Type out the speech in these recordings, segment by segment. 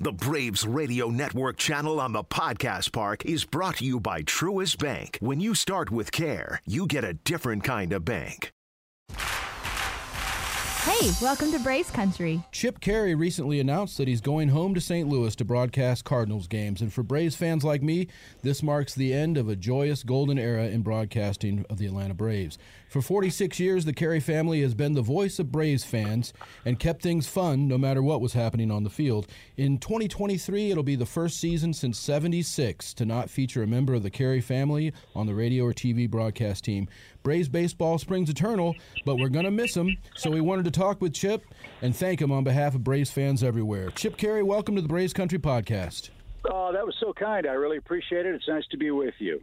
The Braves Radio Network channel on the Podcast Park is brought to you by Truist Bank. When you start with care, you get a different kind of bank. Hey, welcome to Braves Country. Chip Caray recently announced that he's going home to St. Louis to broadcast Cardinals games. And for Braves fans like me, this marks the end of a joyous golden era in broadcasting of the Atlanta Braves. For 46 years, the Caray family has been the voice of Braves fans and kept things fun no matter what was happening on the field. In 2023, it'll be the first season since 76 to not feature a member of the Caray family on the radio or TV broadcast team. Braves baseball springs eternal, but we're going to miss him. So we wanted to talk with Chip and thank him on behalf of Braves fans everywhere. Chip Caray, welcome to the Braves Country Podcast. Oh, that was so kind. I really appreciate it. It's nice to be with you.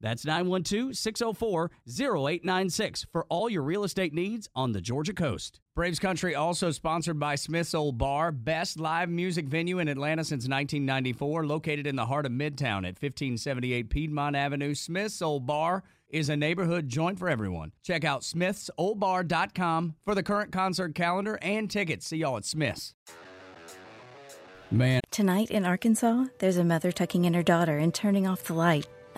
That's 912 604 0896 for all your real estate needs on the Georgia coast. Braves Country also sponsored by Smith's Old Bar, best live music venue in Atlanta since 1994, located in the heart of Midtown at 1578 Piedmont Avenue. Smith's Old Bar is a neighborhood joint for everyone. Check out smithsoldbar.com for the current concert calendar and tickets. See y'all at Smith's. Man. Tonight in Arkansas, there's a mother tucking in her daughter and turning off the light.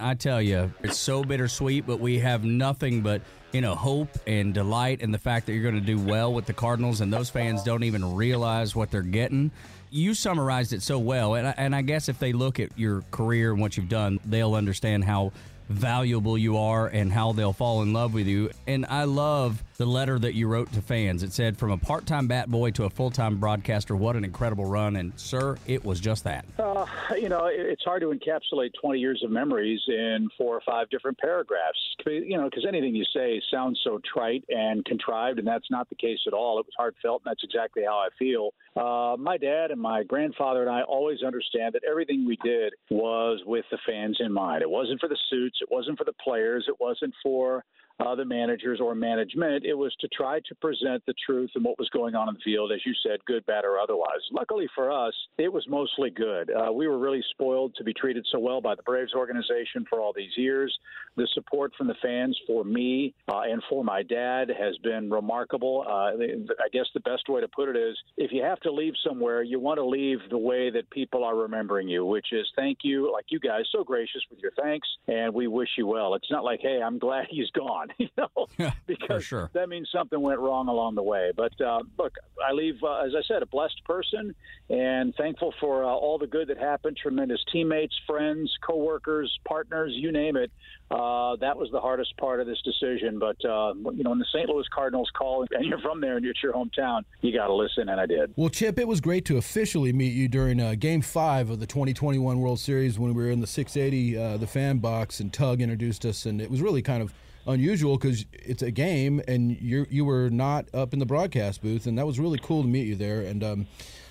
I tell you, it's so bittersweet, but we have nothing but you know hope and delight in the fact that you're going to do well with the Cardinals, and those fans don't even realize what they're getting. You summarized it so well, and I, and I guess if they look at your career and what you've done, they'll understand how valuable you are and how they'll fall in love with you. And I love the letter that you wrote to fans. It said, From a part time bat boy to a full time broadcaster, what an incredible run. And, sir, it was just that. Uh, you know, it's hard to encapsulate 20 years of memories in four or five different paragraphs. You know, because anything you say sounds so trite and contrived, and that's not the case at all. It was heartfelt, and that's exactly how I feel. Uh, my dad and my grandfather and I always understand that everything we did was with the fans in mind. It wasn't for the suits, it wasn't for the players, it wasn't for uh, the managers or management. It was to try to present the truth and what was going on in the field, as you said, good, bad, or otherwise. Luckily for us, it was mostly good. Uh, we were really spoiled to be treated so well by the Braves organization for all these years. The support from the fans for me uh, and for my dad has been remarkable. Uh, I guess the best way to put it is if you have to leave somewhere, you want to leave the way that people are remembering you, which is thank you, like you guys, so gracious with your thanks, and we wish you well. It's not like, hey, I'm glad he's gone on, you know, because sure. that means something went wrong along the way. But uh, look, I leave, uh, as I said, a blessed person and thankful for uh, all the good that happened. Tremendous teammates, friends, coworkers, partners, you name it. Uh, that was the hardest part of this decision. But uh, you know, when the St. Louis Cardinals call and you're from there and it's your hometown, you got to listen, and I did. Well, Chip, it was great to officially meet you during uh, Game Five of the 2021 World Series when we were in the 680, uh, the fan box, and Tug introduced us, and it was really kind of unusual because it's a game and you you were not up in the broadcast booth, and that was really cool to meet you there. And um,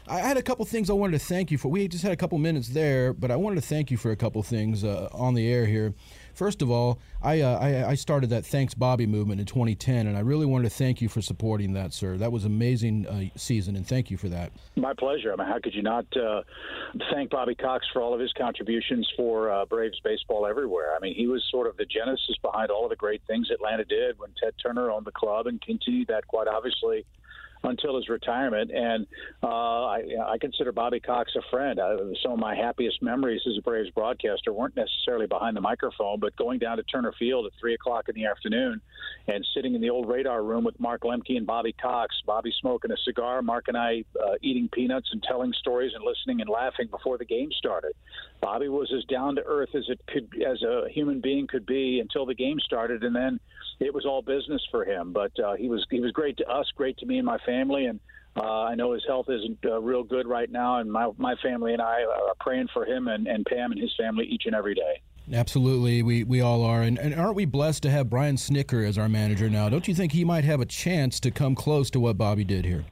I had a couple things I wanted to thank you for. We just had a couple minutes there, but I wanted to thank you for a couple things uh, on the air here. First of all, I, uh, I, I started that Thanks Bobby movement in 2010, and I really wanted to thank you for supporting that, sir. That was amazing uh, season, and thank you for that. My pleasure. I mean, how could you not uh, thank Bobby Cox for all of his contributions for uh, Braves baseball everywhere? I mean, he was sort of the genesis behind all of the great things Atlanta did when Ted Turner owned the club, and continued that quite obviously until his retirement. And uh, I, I consider Bobby Cox a friend. Some of my happiest memories as a Braves broadcaster weren't necessarily behind the microphone, but going down to Turner Field at three o'clock in the afternoon and sitting in the old radar room with Mark Lemke and Bobby Cox. Bobby smoking a cigar, Mark and I uh, eating peanuts and telling stories and listening and laughing before the game started. Bobby was as down to earth as it could, as a human being could be until the game started, and then it was all business for him. But uh, he was he was great to us, great to me and my family, and uh, I know his health isn't uh, real good right now, and my my family and I are praying for him and, and Pam and his family each and every day. Absolutely, we we all are, and, and aren't we blessed to have Brian Snitker as our manager now? Don't you think he might have a chance to come close to what Bobby did here?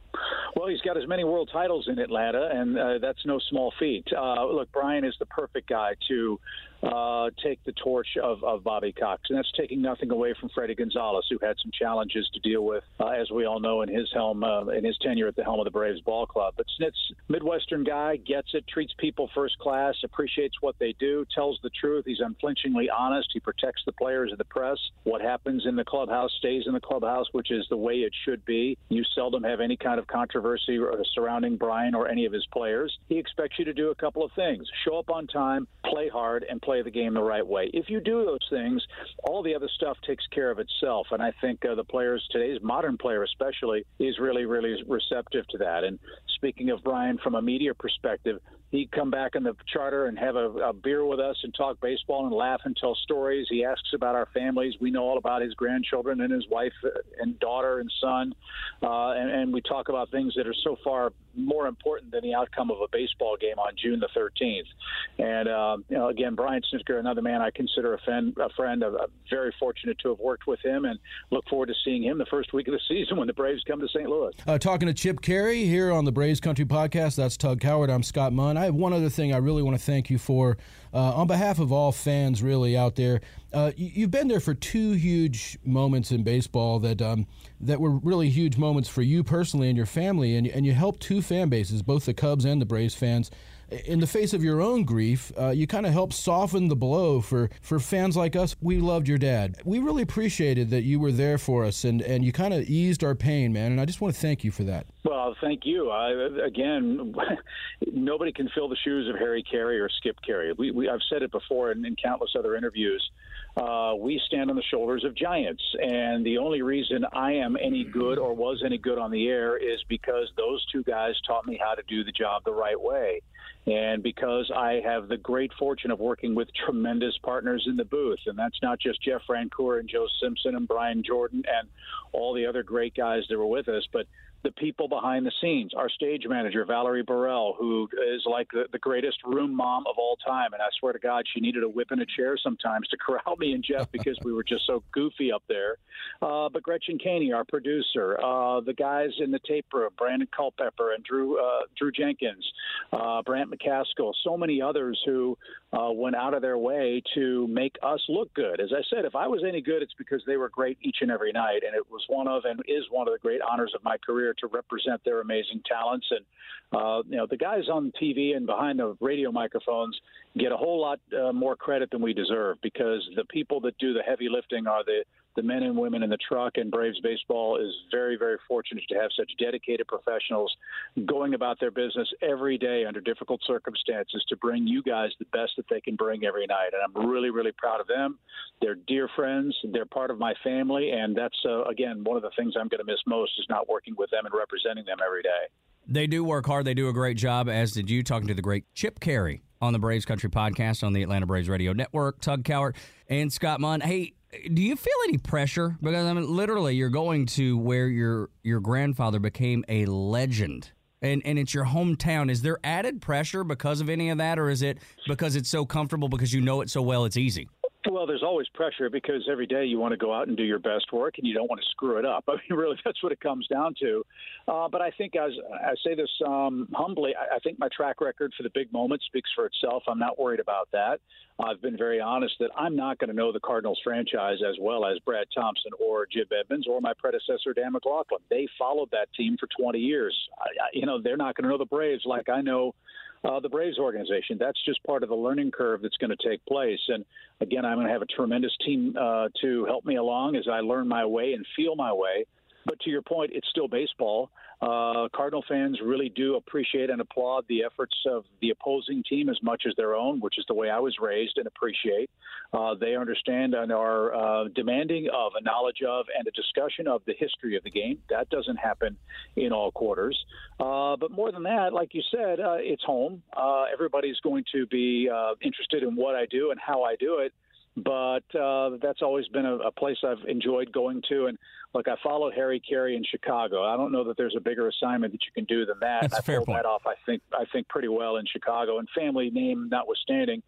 Well, he's got as many world titles in Atlanta, and uh, that's no small feat. Uh, look, Brian is the perfect guy to uh, take the torch of, of Bobby Cox. And that's taking nothing away from Fredi Gonzalez, who had some challenges to deal with, uh, as we all know, in his helm, uh, in his tenure at the helm of the Braves ball club. But Snit's Midwestern guy, gets it, treats people first class, appreciates what they do, tells the truth. He's unflinchingly honest. He protects the players and the press. What happens in the clubhouse stays in the clubhouse, which is the way it should be. You seldom have any kind of controversy surrounding Brian or any of his players. He expects you to do a couple of things show up on time, play hard, and play play the game the right way. If you do those things, all the other stuff takes care of itself. And I think uh, the players, today's modern player especially, is really, really receptive to that. And speaking of Brian, from a media perspective, he'd come back in the charter and have a, a, beer with us and talk baseball and laugh and tell stories. He asks about our families. We know all about his grandchildren and his wife and daughter and son, uh, and, and, we talk about things that are so far more important than the outcome of a baseball game on June the 13th. And uh, you know, again, Brian Snitker, another man I consider a, friend. A friend. Very fortunate to have worked with him, and look forward to seeing him the first week of the season when the Braves come to St. Louis. Uh, talking to Chip Caray here on the Braves Country Podcast. That's Tug Cowart. I'm Scott Munn. I have one other thing I really want to thank you for uh, on behalf of all fans really out there. Uh, you, have been there for two huge moments in baseball that um, that were really huge moments for you personally and your family, and, and you helped two fan bases, both the Cubs and the Braves fans. In the face of your own grief, uh, you kind of helped soften the blow for, for fans like us. We loved your dad. We really appreciated that you were there for us, and, and you kind of eased our pain, man. And I just want to thank you for that. Well, thank you. I, again, nobody can fill the shoes of Harry Caray or Skip Caray. We, we, I've said it before in, in countless other interviews. Uh, we stand on the shoulders of giants, and the only reason I am any good or was any good on the air is because those two guys taught me how to do the job the right way and because I have the great fortune of working with tremendous partners in the booth, and that's not just Jeff Francoeur and Joe Simpson and Brian Jordan and all the other great guys that were with us, but the people behind the scenes. Our stage manager, Valerie Burrell, who is like the, the greatest room mom of all time. And I swear to God, she needed a whip and a chair sometimes to corral me and Jeff because we were just so goofy up there. Uh, but Gretchen Caney, our producer, uh, the guys in the tape room, Brandon Culpepper and Drew uh, Drew Jenkins, uh, Brant McCaskill, so many others who uh, went out of their way to make us look good. As I said, if I was any good, it's because they were great each and every night. And it was one of and is one of the great honors of my career to represent their amazing talents. And uh, you know, the guys on TV and behind the radio microphones get a whole lot uh, more credit than we deserve because the people that do the heavy lifting are the the men and women in the truck and Braves baseball is very, very fortunate to have such dedicated professionals going about their business every day under difficult circumstances to bring you guys the best that they can bring every night. And I'm really, really proud of them. They're dear friends. They're part of my family. And that's, uh, again, one of the things I'm going to miss most is not working with them and representing them every day. They do work hard. They do a great job, as did you, talking to the great Chip Caray on the Braves Country podcast on the Atlanta Braves Radio Network. Tug Cowart and Scott Munn. Hey, do you feel any pressure? Because I mean, literally, you're going to where your your grandfather became a legend, and and it's your hometown. Is there added pressure because of any of that, or is it because it's so comfortable because you know it so well, it's easy? Well, there's always pressure because every day you want to go out and do your best work, and you don't want to screw it up. I mean, really, that's what it comes down to. Uh, but I think, as I say this um, humbly, I, I think my track record for the big moments speaks for itself. I'm not worried about that. I've been very honest that I'm not going to know the Cardinals franchise as well as Brad Thompson or Jim Edmonds or my predecessor Dan McLaughlin. They followed that team for 20 years. I, I, you know, they're not going to know the Braves like I know uh, the Braves organization. That's just part of the learning curve that's going to take place. And again, I'm going to have a tremendous team uh, to help me along as I learn my way and feel my way. But to your point, it's still baseball. Uh, Cardinal fans really do appreciate and applaud the efforts of the opposing team as much as their own, which is the way I was raised and appreciate. Uh, they understand and are uh, demanding of a knowledge of and a discussion of the history of the game. That doesn't happen in all quarters. Uh, but more than that, like you said, uh, it's home. Uh, everybody's going to be interested in what I do and how I do it but uh, that's always been a, a place I've enjoyed going to. And look, I followed Harry Caray in Chicago. I don't know that there's a bigger assignment that you can do than that. That's I a fair pulled point. that off. I think I think pretty well in Chicago. And family name notwithstanding,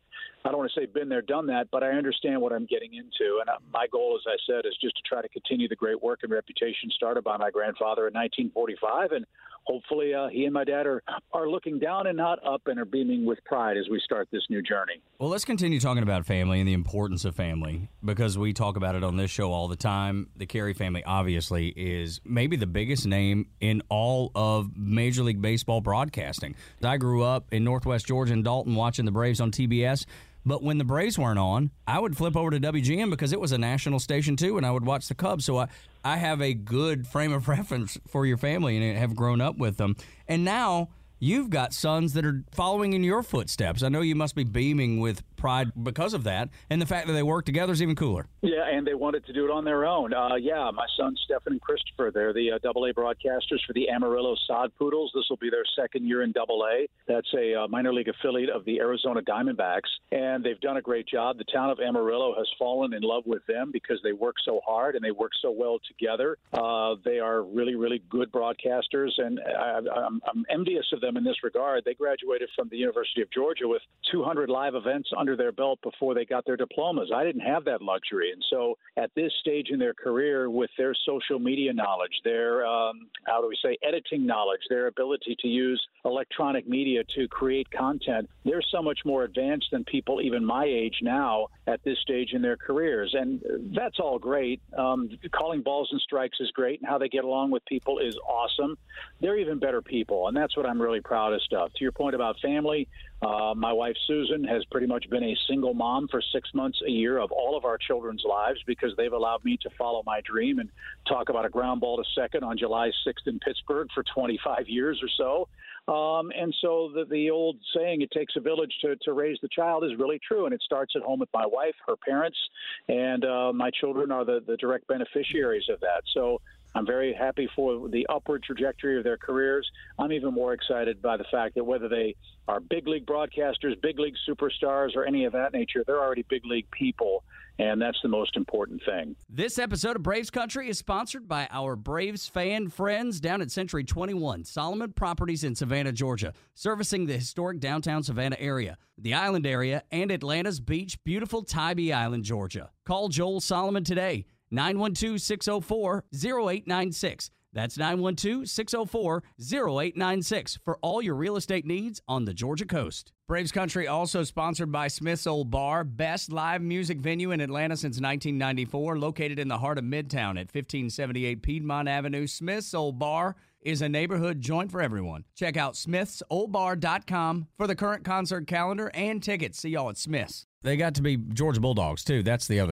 I don't want to say been there, done that, but I understand what I'm getting into. And uh, my goal, as I said, is just to try to continue the great work and reputation started by my grandfather in 1945, and hopefully uh, he and my dad are are looking down and not up and are beaming with pride as we start this new journey. Well, let's continue talking about family and the importance of family because we talk about it on this show all the time. The Caray family obviously is maybe the biggest name in all of Major League Baseball broadcasting. I grew up in Northwest Georgia and Dalton watching the Braves on TBS. But when the Braves weren't on, I would flip over to WGN because it was a national station too, and I would watch the Cubs. So I, I have a good frame of reference for your family and have grown up with them. And now you've got sons that are following in your footsteps. I know you must be beaming with pride because of that, and the fact that they work together is even cooler. Yeah, and they wanted to do it on their own. Uh, yeah, my sons Stefan and Christopher, they're the uh, Double A broadcasters for the Amarillo Sod Poodles. This will be their second year in Double A. That's a uh, minor league affiliate of the Arizona Diamondbacks, and they've done a great job. The town of Amarillo has fallen in love with them because they work so hard and they work so well together. Uh, they are really, really good broadcasters, and I, I'm, I'm envious of them in this regard. They graduated from the University of Georgia with 200 live events under their belt before they got their diplomas. I didn't have that luxury, and so at this stage in their career, with their social media knowledge, their um, how do we say editing knowledge, their ability to use electronic media to create content, they're so much more advanced than people even my age now at this stage in their careers, and that's all great. Um, calling balls and strikes is great, and how they get along with people is awesome. They're even better people, and that's what I'm really proudest of. To your point about family, uh, my wife Susan has pretty much been a single mom for six months a year of all of our children's lives because they've allowed me to follow my dream and talk about a ground ball to second on July 6th in Pittsburgh for 25 years or so. Um, and so the, the old saying, it takes a village to, to raise the child, is really true. And it starts at home with my wife, her parents, and uh, my children are the, the direct beneficiaries of that. So I'm very happy for the upward trajectory of their careers. I'm even more excited by the fact that whether they are big league broadcasters, big league superstars, or any of that nature, they're already big league people. And that's the most important thing. This episode of Braves Country is sponsored by our Braves fan friends down at Century 21, Solomon Properties in Savannah, Georgia, servicing the historic downtown Savannah area, the island area, and Atlanta's beach, beautiful Tybee Island, Georgia. Call Joel Solomon today, 912 604 0896. That's 912 604 0896 for all your real estate needs on the Georgia coast. Braves Country also sponsored by Smith's Old Bar, best live music venue in Atlanta since 1994, located in the heart of Midtown at 1578 Piedmont Avenue. Smith's Old Bar is a neighborhood joint for everyone. Check out smithsoldbar.com for the current concert calendar and tickets. See y'all at Smith's. They got to be Georgia Bulldogs too. That's the other.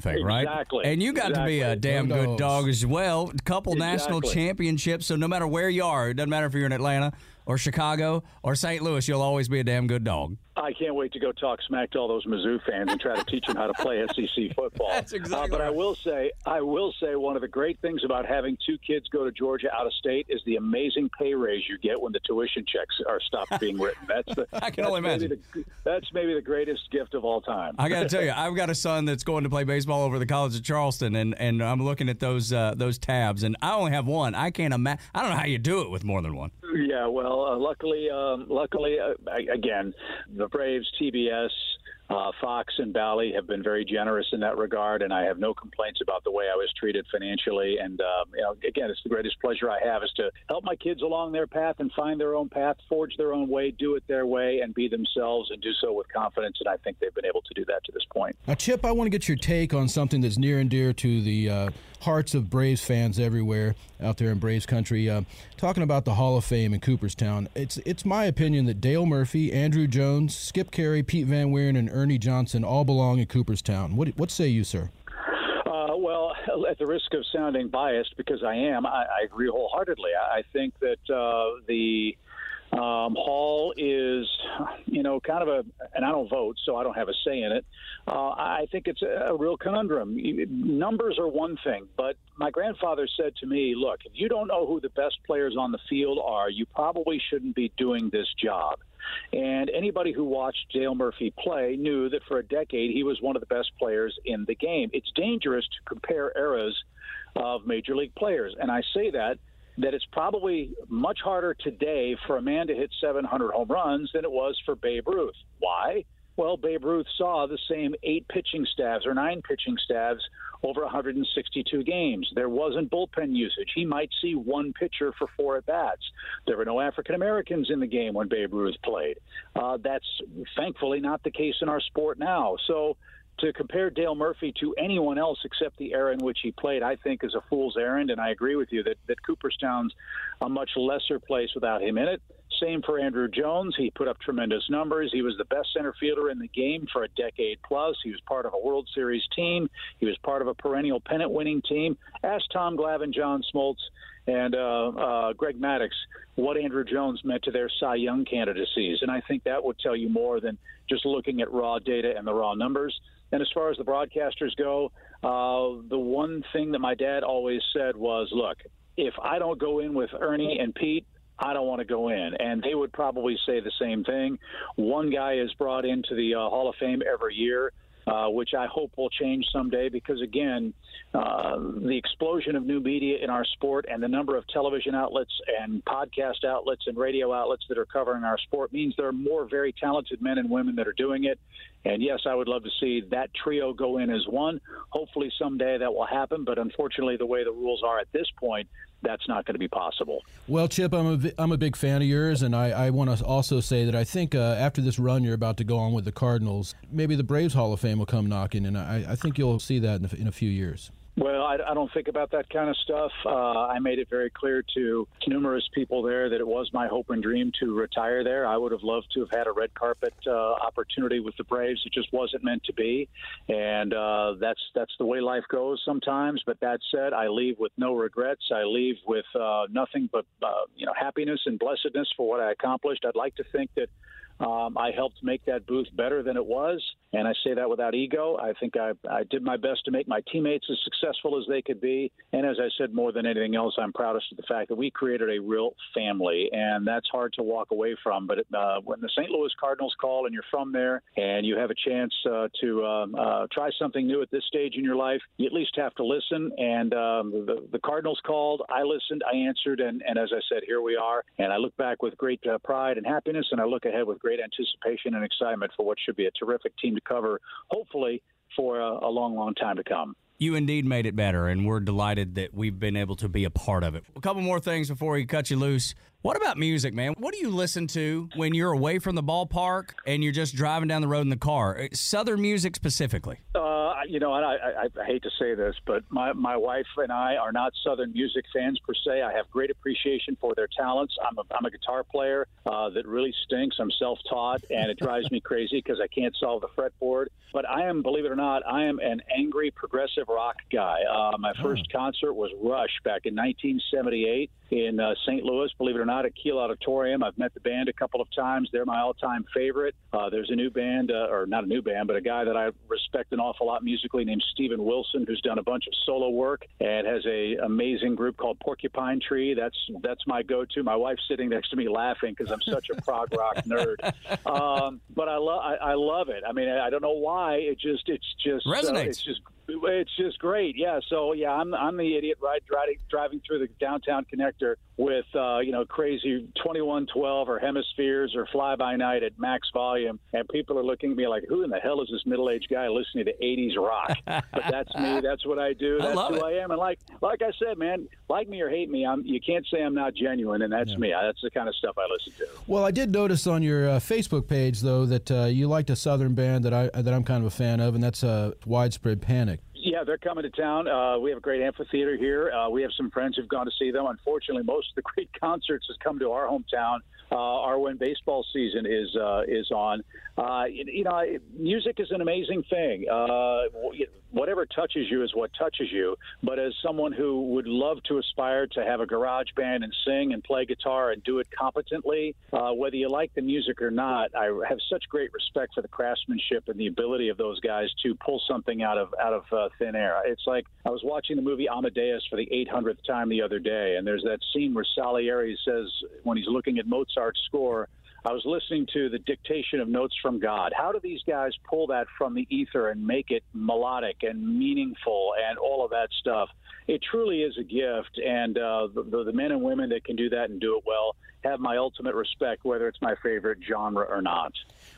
thing, right? Exactly. And you got exactly. to be a damn Go good Dogs. dog as well. A couple national championships. So no matter where you are, it doesn't matter if you're in Atlanta or Chicago or St. Louis, you'll always be a damn good dog. I can't wait to go talk smack to all those Mizzou fans and try to teach them how to play SEC football. That's exactly uh, but right. I will say, I will say, one of the great things about having two kids go to Georgia out of state is the amazing pay raise you get when the tuition checks are stopped being written. That's the I can only imagine. The, that's maybe the greatest gift of all time. I got to tell you, I've got a son that's going to play baseball over the College of Charleston, and, and I'm looking at those uh, those tabs, and I only have one. I can't imagine. I don't know how you do it with more than one. Yeah, well, uh, luckily, um, luckily, uh, again, the Braves, TBS, uh, Fox, and Bally have been very generous in that regard, and I have no complaints about the way I was treated financially. And um, you know, again, it's the greatest pleasure I have is to help my kids along their path and find their own path, forge their own way, do it their way, and be themselves, and do so with confidence. And I think they've been able to do that to this point. Now, Chip, I want to get your take on something that's near and dear to the uh, hearts of Braves fans everywhere out there in Braves country. Uh, talking about the Hall of Fame in Cooperstown, it's it's my opinion that Dale Murphy, Andruw Jones, Skip Caray, Pete Van Wieren, and Ernie Johnson all belong in Cooperstown. What what say you, sir? Uh, well, at the risk of sounding biased, because I am, I, I agree wholeheartedly. I, I think that uh, the um, Hall is, you know, kind of a, and I don't vote, so I don't have a say in it. Uh, I think it's a, a real conundrum. Numbers are one thing, but my grandfather said to me, look, if you don't know who the best players on the field are, you probably shouldn't be doing this job. And anybody who watched Dale Murphy play knew that for a decade he was one of the best players in the game. It's dangerous to compare eras of major league players. And I say that that it's probably much harder today for a man to hit 700 home runs than it was for Babe Ruth. Why? Well, Babe Ruth saw the same eight pitching staffs or nine pitching staffs over 162 games. There wasn't bullpen usage. He might see one pitcher for four at bats. There were no African Americans in the game when Babe Ruth played. Uh, that's thankfully not the case in our sport now. So to compare Dale Murphy to anyone else except the era in which he played, I think is a fool's errand. And I agree with you that, that Cooperstown's a much lesser place without him in it. Same for Andruw Jones. He put up tremendous numbers. He was the best center fielder in the game for a decade plus. He was part of a World Series team. He was part of a perennial pennant winning team. Ask Tom Glavine, John Smoltz, and uh, uh, Greg Maddux what Andruw Jones meant to their Cy Young candidacies. And I think that would tell you more than just looking at raw data and the raw numbers. And as far as the broadcasters go, uh, the one thing that my dad always said was, look, if I don't go in with Ernie and Pete, I don't want to go in. And they would probably say the same thing. One guy is brought into the uh, Hall of Fame every year. Uh, which I hope will change someday because, again, uh, the explosion of new media in our sport and the number of television outlets and podcast outlets and radio outlets that are covering our sport means there are more very talented men and women that are doing it. And yes, I would love to see that trio go in as one. Hopefully, someday that will happen. But unfortunately, the way the rules are at this point, that's not going to be possible. Well, Chip, I'm a, I'm a big fan of yours, and I, I want to also say that I think uh, after this run you're about to go on with the Cardinals, maybe the Braves Hall of Fame will come knocking, and I, I think you'll see that in a, in a few years. Well, I, I don't think about that kind of stuff. Uh, I made it very clear to numerous people there that it was my hope and dream to retire there. I would have loved to have had a red carpet uh, opportunity with the Braves. It just wasn't meant to be, and uh, that's that's the way life goes sometimes. But that said, I leave with no regrets. I leave with uh, nothing but uh, you know happiness and blessedness for what I accomplished. I'd like to think that. Um, I helped make that booth better than it was, and I say that without ego. I think I, I did my best to make my teammates as successful as they could be. And as I said, more than anything else, I'm proudest of the fact that we created a real family, and that's hard to walk away from. But uh, when the St. Louis Cardinals call and you're from there and you have a chance uh, to um, uh, try something new at this stage in your life, you at least have to listen. And um, the, the Cardinals called, I listened, I answered, and, and as I said, here we are. And I look back with great uh, pride and happiness, and I look ahead with great anticipation and excitement for what should be a terrific team to cover, hopefully for a, a long, long time to come. You indeed made it better, and we're delighted that we've been able to be a part of it. A couple more things before we cut you loose. What about music, man? What do you listen to when you're away from the ballpark and you're just driving down the road in the car? Uh, Southern music specifically. Uh, you know, and I, I, I hate to say this, but my, my wife and I are not Southern music fans per se. I have great appreciation for their talents. I'm a, I'm a guitar player uh, that really stinks. I'm self taught, and it drives me crazy because I can't solve the fretboard. But I am, believe it or not, I am an angry progressive rock guy. Uh, my first oh. concert was Rush back in 1978 in uh, St. Louis, believe it or not, at Kiel Auditorium. I've met the band a couple of times. They're my all time favorite. Uh, there's a new band, uh, or not a new band, but a guy that I respect an awful lot musically named Steven Wilson, who's done a bunch of solo work and has a amazing group called Porcupine Tree. That's that's my go to. My wife's sitting next to me laughing because I'm such a prog rock nerd. Um, but I love I, I love it. I mean, I don't know why. It just it's just resonates. Uh, it's just it's just great. Yeah. So yeah, I'm I'm the idiot right driving driving through the downtown connector with uh, you know crazy 2112 or hemispheres or fly by night at max volume, and people are looking at me like, who in the hell is this middle aged guy listening to 80s rock? but that's me. That's what I do. That's I who it. I am. And like like I said, man, like me or hate me, I'm you can't say I'm not genuine, and that's yeah. me. That's the kind of stuff I listen to. Well, I did notice on your uh, Facebook page though that uh, you liked a southern band that I that I'm kind of a fan of, and that's uh, Widespread Panic. Yeah, they're coming to town. Uh, we have a great amphitheater here. Uh, we have some friends who've gone to see them. Unfortunately, most of the great concerts has come to our hometown uh, or when baseball season is uh, is on. Uh, you, you, know, music is an amazing thing. Uh, whatever touches you is what touches you. But as someone who would love to aspire to have a garage band and sing and play guitar and do it competently, uh, whether you like the music or not, I have such great respect for the craftsmanship and the ability of those guys to pull something out of out of uh, thin air. It's like I was watching the movie Amadeus for the 800th time the other day, and there's that scene where Salieri says when he's looking at Mozart's score I was listening to the dictation of notes from God. How do these guys pull that from the ether and make it melodic and meaningful and all of that stuff? It truly is a gift, and uh, the, the men and women that can do that and do it well have my ultimate respect, whether it's my favorite genre or not.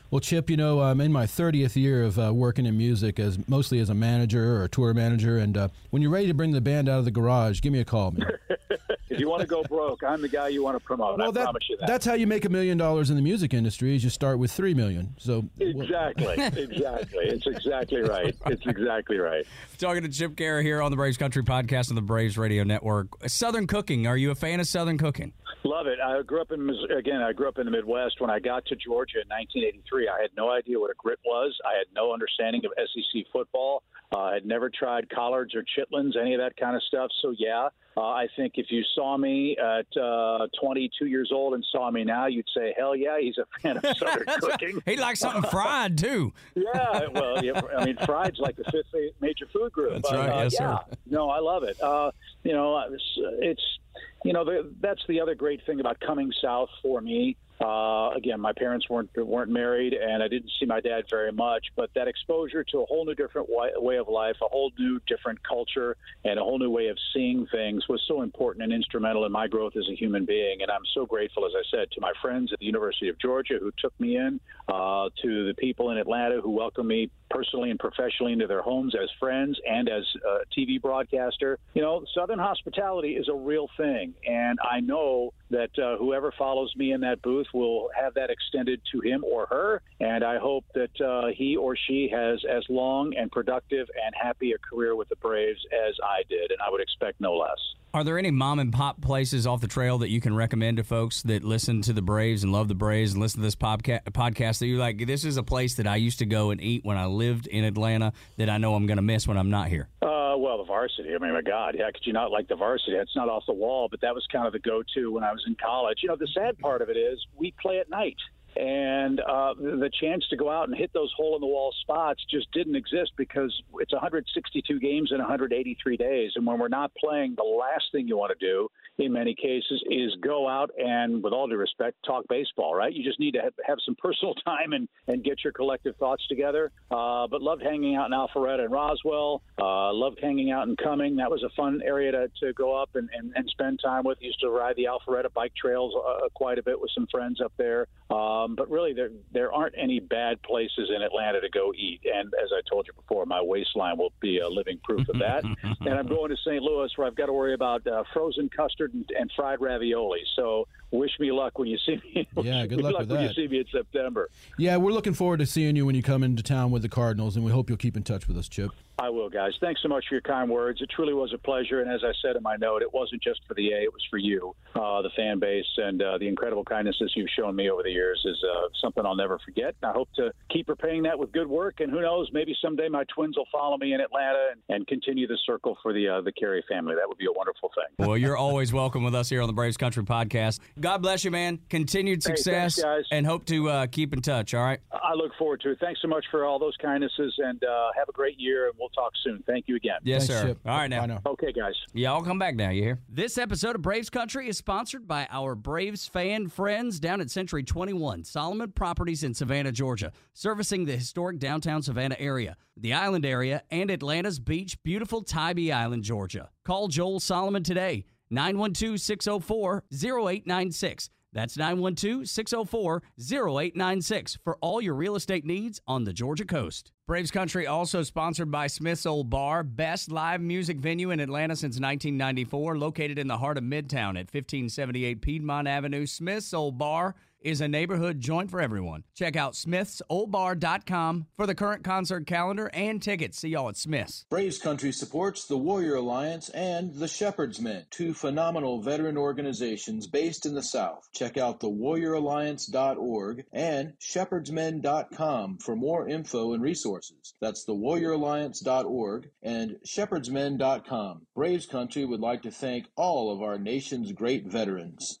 Well, Chip, you know, I'm in my 30th year of uh, working in music as mostly as a manager or a tour manager, and uh, when you're ready to bring the band out of the garage, give me a call, man. if you want to go broke, I'm the guy you want to promote. Well, I that, promise you that. That's how you make a million dollars in the music industry. Is you start with three million. So exactly, exactly. It's exactly right. It's exactly right. Talking to Chip Caray here on the Braves Country Podcast on the Braves Radio Network. Southern cooking. Are you a fan of Southern cooking? Love it. I grew up in again. I grew up in the Midwest. When I got to Georgia in 1983, I had no idea what a grit was. I had no understanding of SEC football. Uh, I had never tried collards or chitlins, any of that kind of stuff. So yeah, uh, I think if you saw me at uh, 22 years old and saw me now, you'd say, "Hell yeah, he's a fan of Southern cooking." Right. He likes something fried too. yeah, well, yeah, I mean, fried's like the fifth major food group. That's right. Uh, yes, yeah. sir. No, I love it. Uh, you know, it's, it's you know, the, that's the other great thing about coming south for me. Uh, again, my parents weren't weren't married, and I didn't see my dad very much. But that exposure to a whole new different way of life, a whole new different culture, and a whole new way of seeing things was so important and instrumental in my growth as a human being. And I'm so grateful, as I said, to my friends at the University of Georgia who took me in, uh, to the people in Atlanta who welcomed me personally and professionally into their homes as friends and as a TV broadcaster. You know, Southern hospitality is a real thing, and I know that uh, whoever follows me in that booth will have that extended to him or her. And I hope that uh, he or she has as long and productive and happy a career with the Braves as I did, and I would expect no less. Are there any mom and pop places off the trail that you can recommend to folks that listen to the Braves and love the Braves and listen to this podca- podcast that you're like, this is a place that I used to go and eat when I lived in Atlanta that I know I'm going to miss when I'm not here? Uh, well, the varsity. I mean, my God, how could you not like the varsity? It's not off the wall, but that was kind of the go-to when I was in college. You know, the sad part of it is we play at night and uh, the chance to go out and hit those hole in the wall spots just didn't exist because it's 162 games in 183 days, and when we're not playing, the last thing you want to do in many cases is go out and, with all due respect, talk baseball. Right? You just need to have, some personal time and and get your collective thoughts together. Uh, but loved hanging out in Alpharetta and Roswell. Uh, loved hanging out in Cumming. That was a fun area to, to go up and, and, and spend time with. Used to ride the Alpharetta bike trails uh, quite a bit with some friends up there. Um, but really, there there aren't any bad places in Atlanta to go eat. And as I told you before, my waistline will be a living proof of that. and I'm going to St. Louis, where I've got to worry about uh, frozen custard and, and, fried ravioli. So wish me luck when you see me. Yeah, good luck, luck with when that. you see me in September. Yeah, we're looking forward to seeing you when you come into town with the Cardinals, and we hope you'll keep in touch with us, Chip. I will, guys. Thanks so much for your kind words. It truly was a pleasure. And as I said in my note, it wasn't just for the A, it was for you, uh, the fan base, and uh, the incredible kindnesses you've shown me over the years is uh, something I'll never forget. And I hope to keep repaying that with good work. And who knows, maybe someday my twins will follow me in Atlanta and, and continue the circle for the uh, the Caray family. That would be a wonderful thing. Well, you're always welcome with us here on the Braves Country Podcast. God bless you, man. Continued success, hey, thanks, and hope to uh, keep in touch. All right. I look forward to it. Thanks so much for all those kindnesses, and uh, have a great year. And we'll talk soon. Thank you again. Yes, Thanks, sir. Chip. All right, now. Bye now. Okay, guys. Yeah, I'll come back now. You hear? This episode of Braves Country is sponsored by our Braves fan friends down at Century 21, Solomon Properties in Savannah, Georgia, servicing the historic downtown Savannah area, the island area, and Atlanta's beach, beautiful Tybee Island, Georgia. Call Joel Solomon today, 912 604 0896. That's 912 604 0896 for all your real estate needs on the Georgia coast. Braves Country also sponsored by Smith's Old Bar, best live music venue in Atlanta since 1994, located in the heart of Midtown at 1578 Piedmont Avenue. Smith's Old Bar is a neighborhood joint for everyone. Check out smithsoldbar.com for the current concert calendar and tickets. See y'all at Smith's. Braves Country supports the Warrior Alliance and the Shepherd's Men, two phenomenal veteran organizations based in the South. Check out the thewarrioralliance.org and shepherdsmen.com for more info and resources. That's the thewarrioralliance.org and shepherdsmen.com. Braves Country would like to thank all of our nation's great veterans.